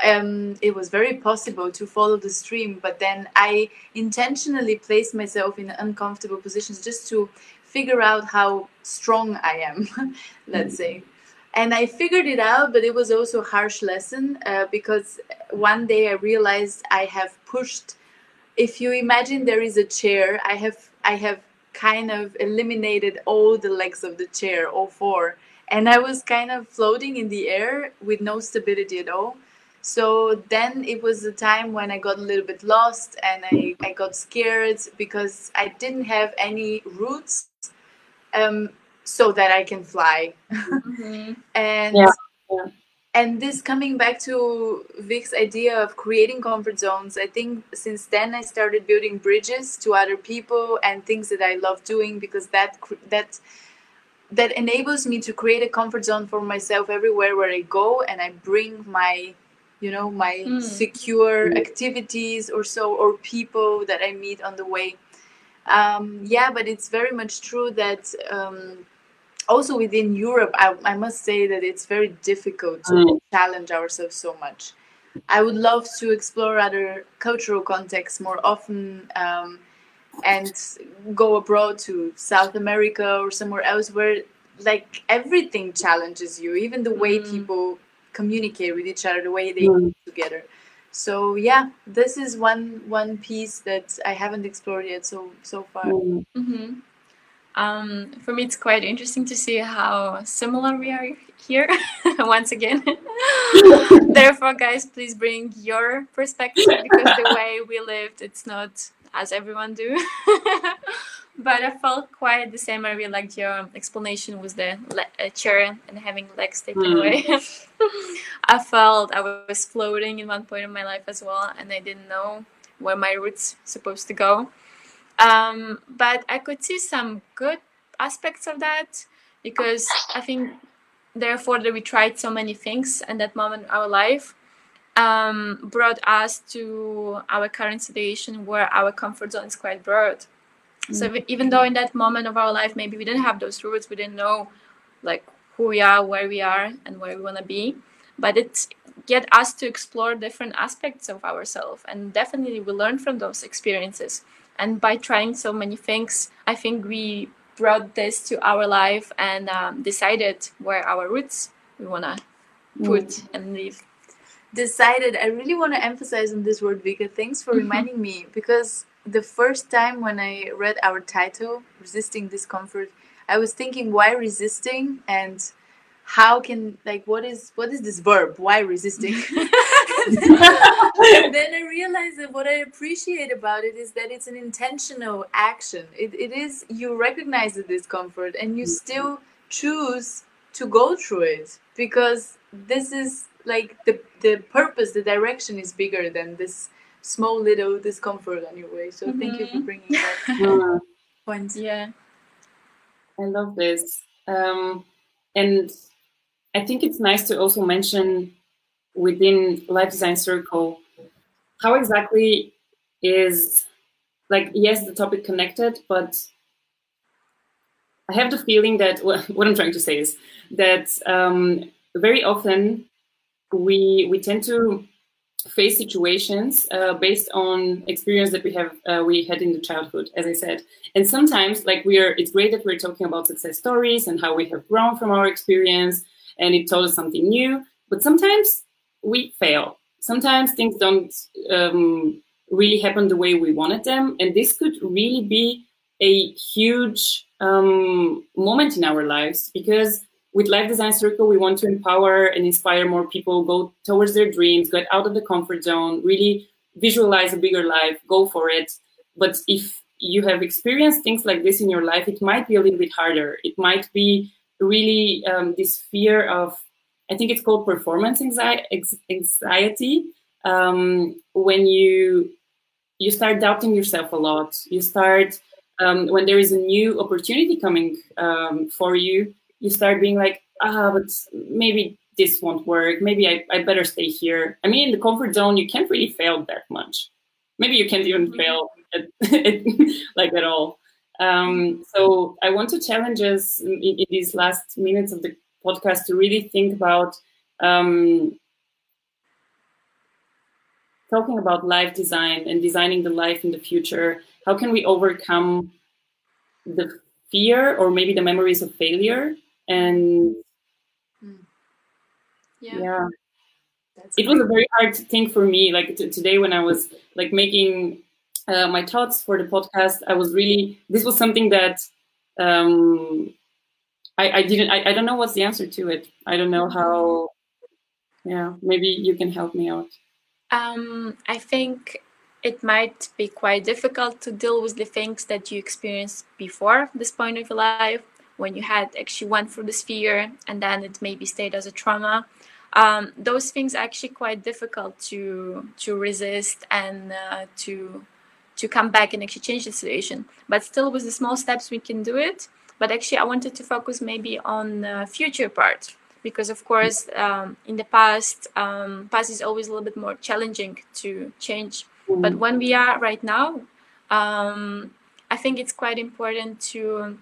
Um, it was very possible to follow the stream, but then I intentionally placed myself in uncomfortable positions just to figure out how strong I am, let's say and I figured it out, but it was also a harsh lesson uh, because one day I realized I have pushed. If you imagine there is a chair, I have I have kind of eliminated all the legs of the chair, all four, and I was kind of floating in the air with no stability at all. So then it was a time when I got a little bit lost and I, I got scared because I didn't have any roots. Um, so that I can fly. Mm-hmm. and yeah. Yeah. and this coming back to Vic's idea of creating comfort zones, I think since then I started building bridges to other people and things that I love doing because that that that enables me to create a comfort zone for myself everywhere where I go and I bring my you know my mm. secure activities or so or people that I meet on the way um, yeah but it's very much true that um, also within Europe, I, I must say that it's very difficult to mm. challenge ourselves so much. I would love to explore other cultural contexts more often um, and go abroad to South America or somewhere else where like everything challenges you, even the way mm. people communicate with each other, the way they mm. together. So yeah, this is one one piece that I haven't explored yet so so far. Mm. Mm-hmm. Um, for me, it's quite interesting to see how similar we are here once again. Therefore, guys, please bring your perspective because the way we lived, it's not as everyone do. but I felt quite the same. I really liked your explanation with the le- chair and having legs taken mm. away. I felt I was floating in one point of my life as well, and I didn't know where my roots supposed to go. Um, but I could see some good aspects of that because I think therefore that we tried so many things and that moment in our life um, brought us to our current situation where our comfort zone is quite broad. So even though in that moment of our life maybe we didn't have those roots, we didn't know like who we are, where we are, and where we want to be, but it get us to explore different aspects of ourselves, and definitely we learn from those experiences. And by trying so many things i think we brought this to our life and um, decided where our roots we want to put mm. and live decided. I really want to emphasize on this word vika. Thanks for reminding me because the first time when i read our title resisting discomfort i was thinking why resisting? And how can like what is what is this verb? Why resisting? Then i realized that what i appreciate about it is that it's an intentional action. It, it is you recognize the discomfort and you still choose to go through it because this is like the the purpose the direction is bigger than this small little discomfort anyway. so mm-hmm. thank you for mm-hmm. bringing that point yeah i love this um, and I think it's nice to also mention within Life Design Circle how exactly is like yes the topic connected but i have the feeling that what i'm trying to say is that um, very often we we tend to face situations uh, based on experience that we have uh, we had in the childhood as i said and sometimes like we are it's great that we're talking about success stories and how we have grown from our experience and it told us something new. But sometimes we fail. Sometimes things don't um, really happen the way we wanted them. And this could really be a huge um, moment in our lives because with Life Design Circle, we want to empower and inspire more people, go towards their dreams, get out of the comfort zone, really visualize a bigger life, go for it. But if you have experienced things like this in your life, it might be a little bit harder. It might be really um, this fear of i think it's called performance anxiety um, when you you start doubting yourself a lot you start um, when there is a new opportunity coming um, for you, you start being like, ah, but maybe this won't work. Maybe I, I better stay here. I mean, in the comfort zone, you can't really fail that much. Maybe you can't even mm-hmm. fail at, like at all. Um, so I want to challenge us in, in, these last minutes of the podcast to really think about um, talking about life design and designing the life in the future. How can we overcome the fear or maybe the memories of failure and hmm. yeah, yeah. it was a very hard thing for me like today when i was like making uh, my thoughts for the podcast i was really this was something that um i i didn't I, I don't know what's the answer to it. I don't know how yeah maybe you can help me out. Um i think it might be quite difficult to deal with the things that you experienced before this point of your life when you had actually went through this fear and then it maybe stayed as a trauma. Um, those things are actually quite difficult to to resist and uh, to to come back and actually change the situation. But still with the small steps we can do it. But actually i wanted to focus maybe on the future part because of course um, in the past um, past is always a little bit more challenging to change. But when we are right now um, i think it's quite important to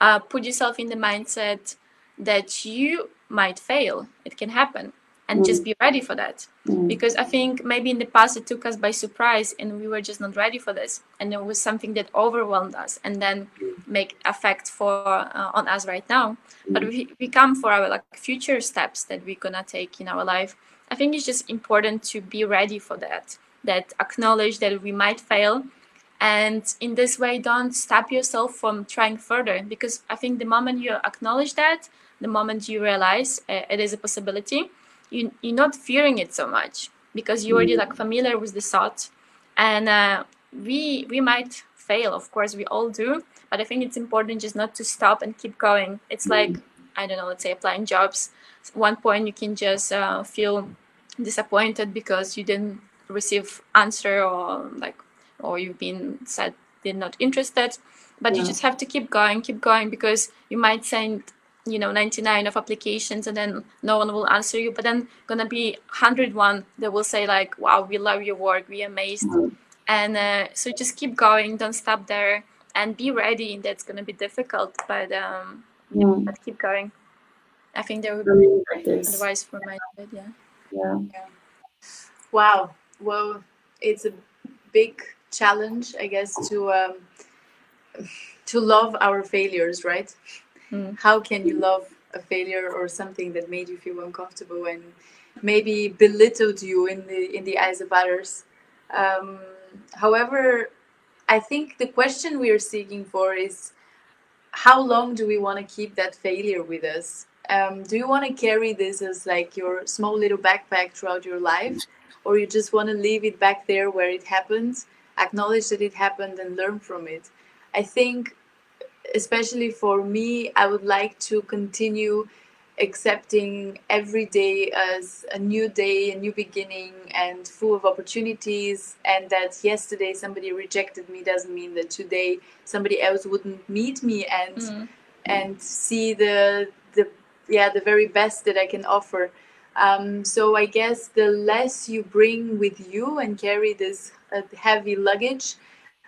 uh, put yourself in the mindset that you might fail. It can happen. And mm. just be ready for that. Mm. Because I think maybe in the past it took us by surprise and we were just not ready for this. And it was something that overwhelmed us and then make effect for uh, on us right now. But we, we come for our like future steps that we're gonna take in our life. I think it's just important to be ready for that. That acknowledge that we might fail and in this way don't stop yourself from trying further. Because i think the moment you acknowledge that the moment you realize uh, it is a possibility you, you're not fearing it so much. Because you're already like familiar with the thought. And uh, we we might fail of course we all do. But i think it's important just not to stop and keep going. It's like i don't know let's say applying jobs. At one point you can just uh, feel disappointed because you didn't receive answer or like or you've been said they're not interested but yeah. you just have to keep going keep going because you might send you know 99 of applications and then no one will answer you but then gonna be 101 that will say like wow we love your work we amazed mm-hmm. and uh, so just keep going don't stop there and be ready that's gonna be difficult but um mm. but keep going i think there would be advice for my side yeah. yeah yeah wow well it's a big challenge, I guess, to um, to love our failures, right? Mm. How can you love a failure or something that made you feel uncomfortable and maybe belittled you in the in the eyes of others? Um, however, I think the question we are seeking for is how long do we want to keep that failure with us? Um, do you want to carry this as like your small little backpack throughout your life, or you just want to leave it back there where it happens acknowledge that it happened and learn from it. I think, especially for me, I would like to continue accepting every day as a new day, a new beginning, and full of opportunities. And that yesterday somebody rejected me doesn't mean that today somebody else wouldn't meet me and mm. and see the the yeah the very best that I can offer. Um, so I guess the less you bring with you and carry this heavy luggage,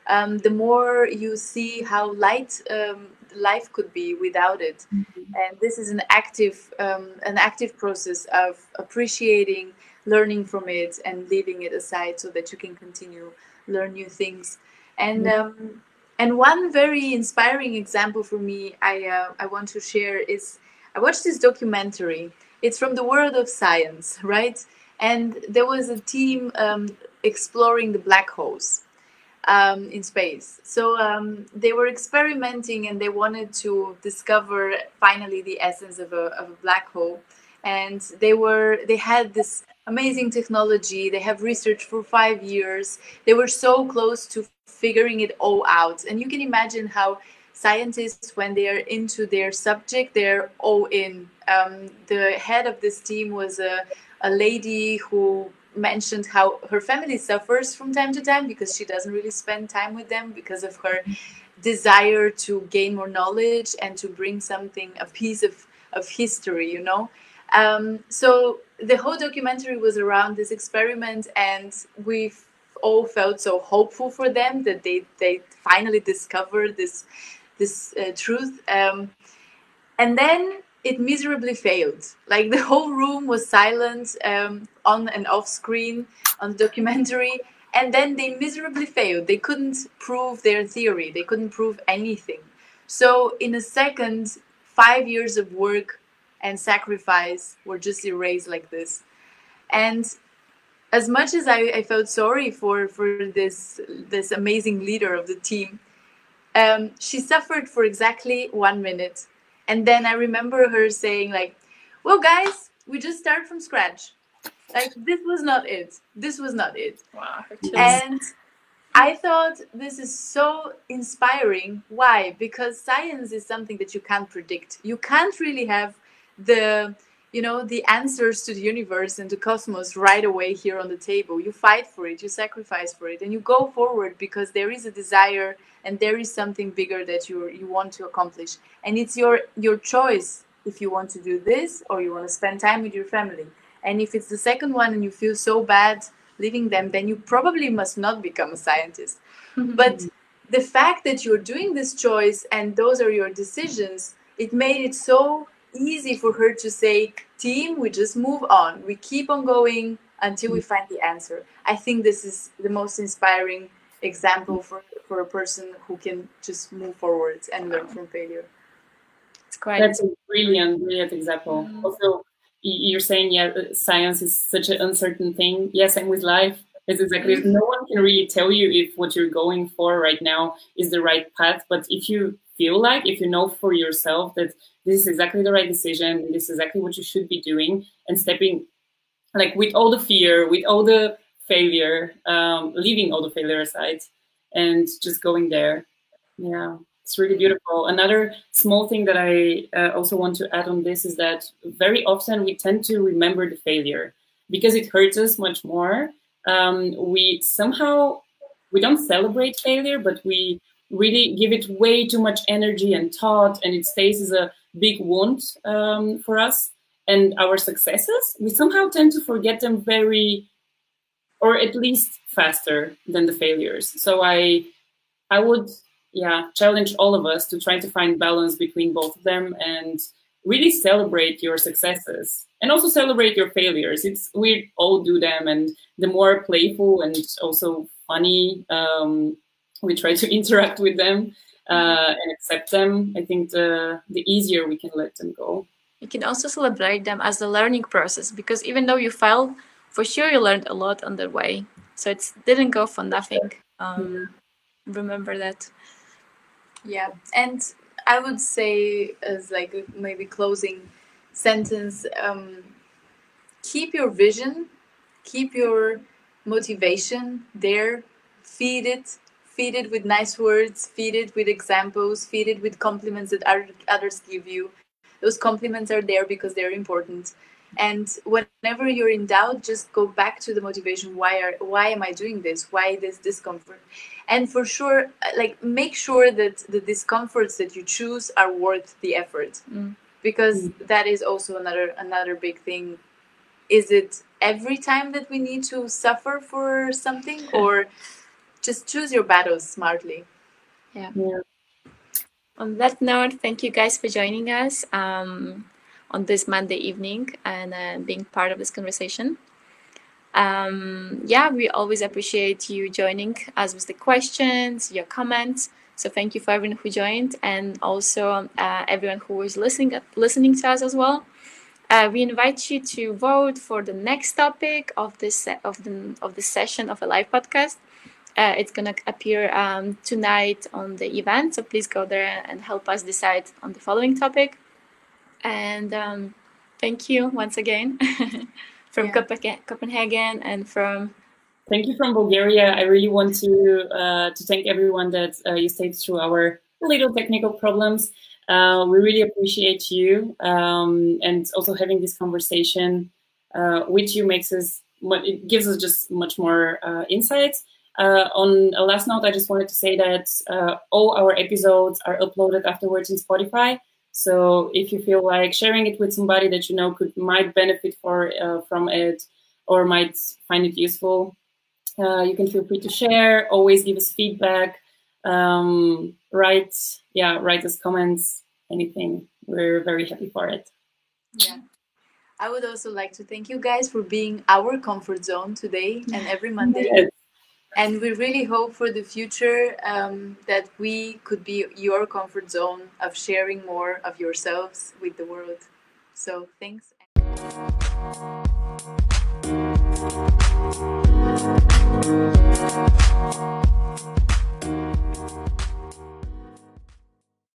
um, the more you see how light um, life could be without it. Mm-hmm. And this is an active um, an active process of appreciating, learning from it, and leaving it aside so that you can continue learn new things. And mm-hmm. um, and one very inspiring example for me I uh, I want to share is I watched this documentary it's from the world of science, right? And there was a team um, exploring the black holes um, in space. So um, they were experimenting and they wanted to discover finally the essence of a, of a black hole. And they were they had this amazing technology. They have researched for five years. They were so close to figuring it all out. And you can imagine how scientists, when they are into their subject, they're all in. Um, the head of this team was a, a lady who mentioned how her family suffers from time to time because she doesn't really spend time with them because of her desire to gain more knowledge and to bring something, a piece of, of history, you know. Um, so the whole documentary was around this experiment, and we all felt so hopeful for them that they they finally discovered this this uh, truth. Um, and then it miserably failed. Like the whole room was silent um, on and off screen on the documentary, and then they miserably failed. They couldn't prove their theory. They couldn't prove anything. So in a second, five years of work and sacrifice were just erased like this. And as much as I, I felt sorry for for this this amazing leader of the team, um, she suffered for exactly one minute and then i remember her saying like well guys we just start from scratch. Like this was not it. This was not it. Wow. and i thought this is so inspiring. Why? Because science is something that you can't predict. You can't really have the you know the answers to the universe and the cosmos right away here on the table. You fight for it you sacrifice for it and you go forward because there is a desire and there is something bigger that you you want to accomplish. And it's your your choice if you want to do this or you want to spend time with your family. And if it's the second one and you feel so bad leaving them then you probably must not become a scientist. But the fact that you're doing this choice and those are your decisions it made it so easy for her to say team we just move on. We keep on going until we mm. find the answer. I think this is the most inspiring example for, for a person who can just move forward and learn from failure it's quite That's a brilliant, brilliant example. Mhm. Also, you're saying, yeah, science is such an uncertain thing. Yes, and with life, it's exactly. Mhm. No one can really tell you if what you're going for right now is the right path. But if you feel like, if you know for yourself that this is exactly the right decision, this is exactly what you should be doing, and stepping, like with all the fear, with all the failure, um, leaving all the failure aside, and just going there. Yeah it's really beautiful. Another small thing that I uh, also want to add on this is that very often we tend to remember the failure because it hurts us much more. Um, we somehow we don't celebrate failure, but we really give it way too much energy and thought, and it stays as a big wound um, for us. And our successes, we somehow tend to forget them very, or at least faster than the failures. So I, I would yeah challenge all of us to try to find balance between both of them and really celebrate your successes and also celebrate your failures it's we all do them and the more playful and also funny um, we try to interact with them uh, and accept them i think the the easier we can let them go you can also celebrate them as a learning process because even though you failed for sure you learned a lot on the way. So it didn't go for nothing. Um, remember that. Yeah. And i would say as like maybe closing sentence um, keep your vision keep your motivation there. Feed it feed it with nice words feed it with examples feed it with compliments that others give you. Those compliments are there because they're important and whenever you're in doubt just go back to the motivation. Why are why am i doing this? Why this discomfort? And for sure uh, like make sure that the discomforts that you choose are worth the effort. Mm. because that is also another another big thing. Is it every time that we need to suffer for something? Or just choose your battles smartly. Yeah. On that note thank you guys for joining us. Um, on this monday evening and uh, being part of this conversation. Um, yeah we always appreciate you joining us with the questions your comments. So thank you for everyone who joined and also uh, everyone who is listening listening to us as well. Uh, we invite you to vote for the next topic of this of the of the session of a live podcast. Uh, it's to appear um, tonight on the event. So please go there and help us decide on the following topic and um, thank you once again from Yeah. Copenhagen, Copenhagen and from Thank you from Bulgaria. I really want to uh, to thank everyone that uh, you stayed through our little technical problems. Uh, we really appreciate you, um, and also having this conversation uh, with you makes us it gives us just much more uh, insights. Uh, on a last note, I just wanted to say that uh, all our episodes are uploaded afterwards in Spotify. So if you feel like sharing it with somebody that you know could might benefit for uh, from it or might find it useful, uh, you can feel free to share. Always give us feedback. Um, write, yeah, write us comments. Anything. We're very happy for it. Yeah. I would also like to thank you guys for being our comfort zone today and every Monday. Yes and we really hope for the future um, that we could be your comfort zone of sharing more of yourselves with the world. So, thanks.